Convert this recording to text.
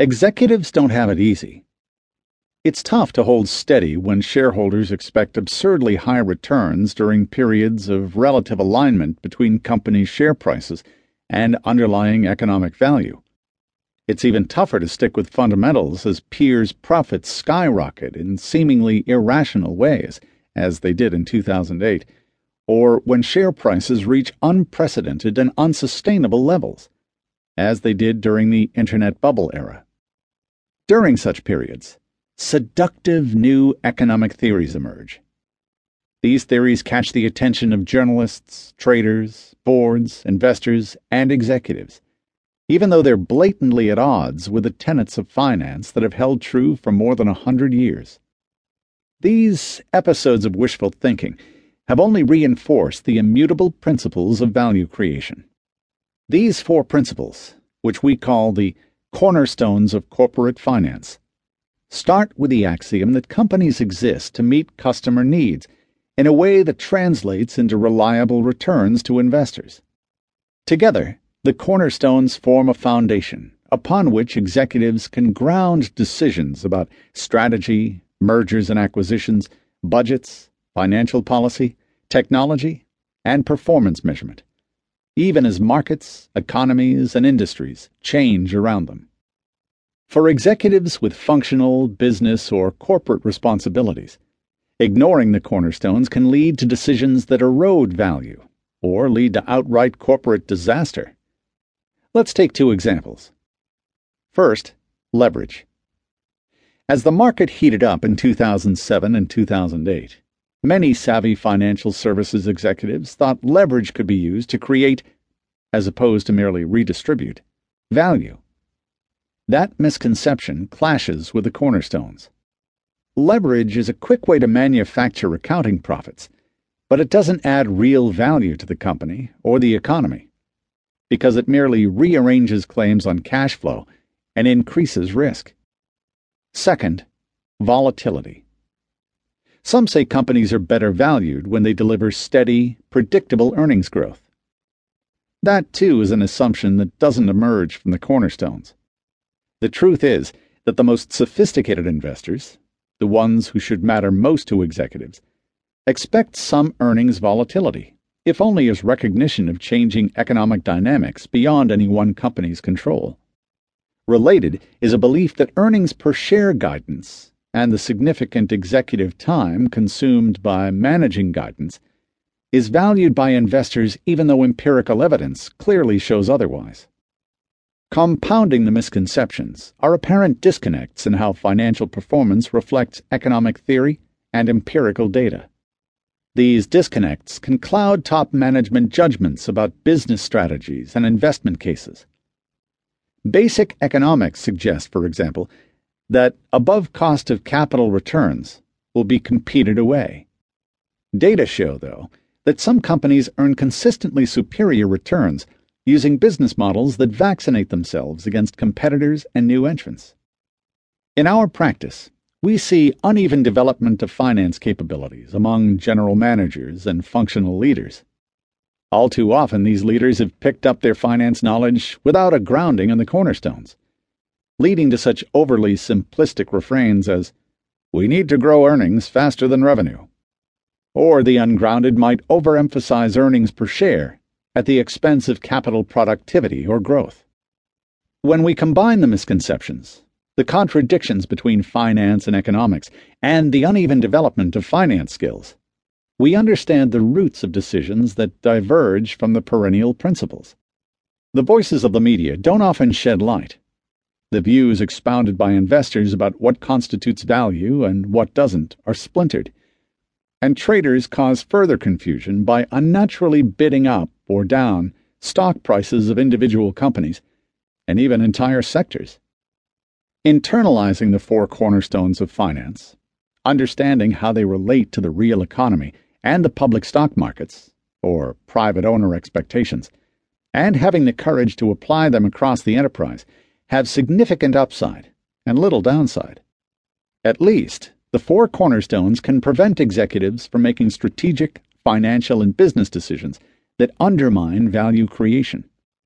Executives don't have it easy. It's tough to hold steady when shareholders expect absurdly high returns during periods of relative alignment between companies' share prices and underlying economic value. It's even tougher to stick with fundamentals as peers' profits skyrocket in seemingly irrational ways, as they did in 2008, or when share prices reach unprecedented and unsustainable levels, as they did during the Internet bubble era. During such periods, seductive new economic theories emerge. These theories catch the attention of journalists, traders, boards, investors, and executives, even though they're blatantly at odds with the tenets of finance that have held true for more than a hundred years. These episodes of wishful thinking have only reinforced the immutable principles of value creation. These four principles, which we call the cornerstones of corporate finance. Start with the axiom that companies exist to meet customer needs in a way that translates into reliable returns to investors. Together, the cornerstones form a foundation upon which executives can ground decisions about strategy, mergers and acquisitions, budgets, financial policy, technology, and performance measurement even as markets, economies, and industries change around them. For executives with functional, business, or corporate responsibilities, ignoring the cornerstones can lead to decisions that erode value or lead to outright corporate disaster. Let's take two examples. First, leverage. As the market heated up in 2007 and 2008, Many savvy financial services executives thought leverage could be used to create, as opposed to merely redistribute, value. That misconception clashes with the cornerstones. Leverage is a quick way to manufacture accounting profits, but it doesn't add real value to the company or the economy because it merely rearranges claims on cash flow and increases risk. Second, volatility. Some say companies are better valued when they deliver steady, predictable earnings growth. That, too, is an assumption that doesn't emerge from the cornerstones. The truth is that the most sophisticated investors, the ones who should matter most to executives, expect some earnings volatility, if only as recognition of changing economic dynamics beyond any one company's control. Related is a belief that earnings per share guidance and the significant executive time consumed by managing guidance is valued by investors even though empirical evidence clearly shows otherwise. Compounding the misconceptions are apparent disconnects in how financial performance reflects economic theory and empirical data. These disconnects can cloud top management judgments about business strategies and investment cases. Basic economics suggests, for example, that above cost of capital returns will be competed away. Data show, though, that some companies earn consistently superior returns using business models that vaccinate themselves against competitors and new entrants. In our practice, we see uneven development of finance capabilities among general managers and functional leaders. All too often, these leaders have picked up their finance knowledge without a grounding in the cornerstones leading to such overly simplistic refrains as, We need to grow earnings faster than revenue. Or the ungrounded might overemphasize earnings per share at the expense of capital productivity or growth. When we combine the misconceptions, the contradictions between finance and economics, and the uneven development of finance skills, we understand the roots of decisions that diverge from the perennial principles. The voices of the media don't often shed light the views expounded by investors about what constitutes value and what doesn't are splintered, and traders cause further confusion by unnaturally bidding up or down stock prices of individual companies and even entire sectors. Internalizing the four cornerstones of finance, understanding how they relate to the real economy and the public stock markets, or private owner expectations, and having the courage to apply them across the enterprise have significant upside and little downside. At least, the four cornerstones can prevent executives from making strategic, financial, and business decisions that undermine value creation.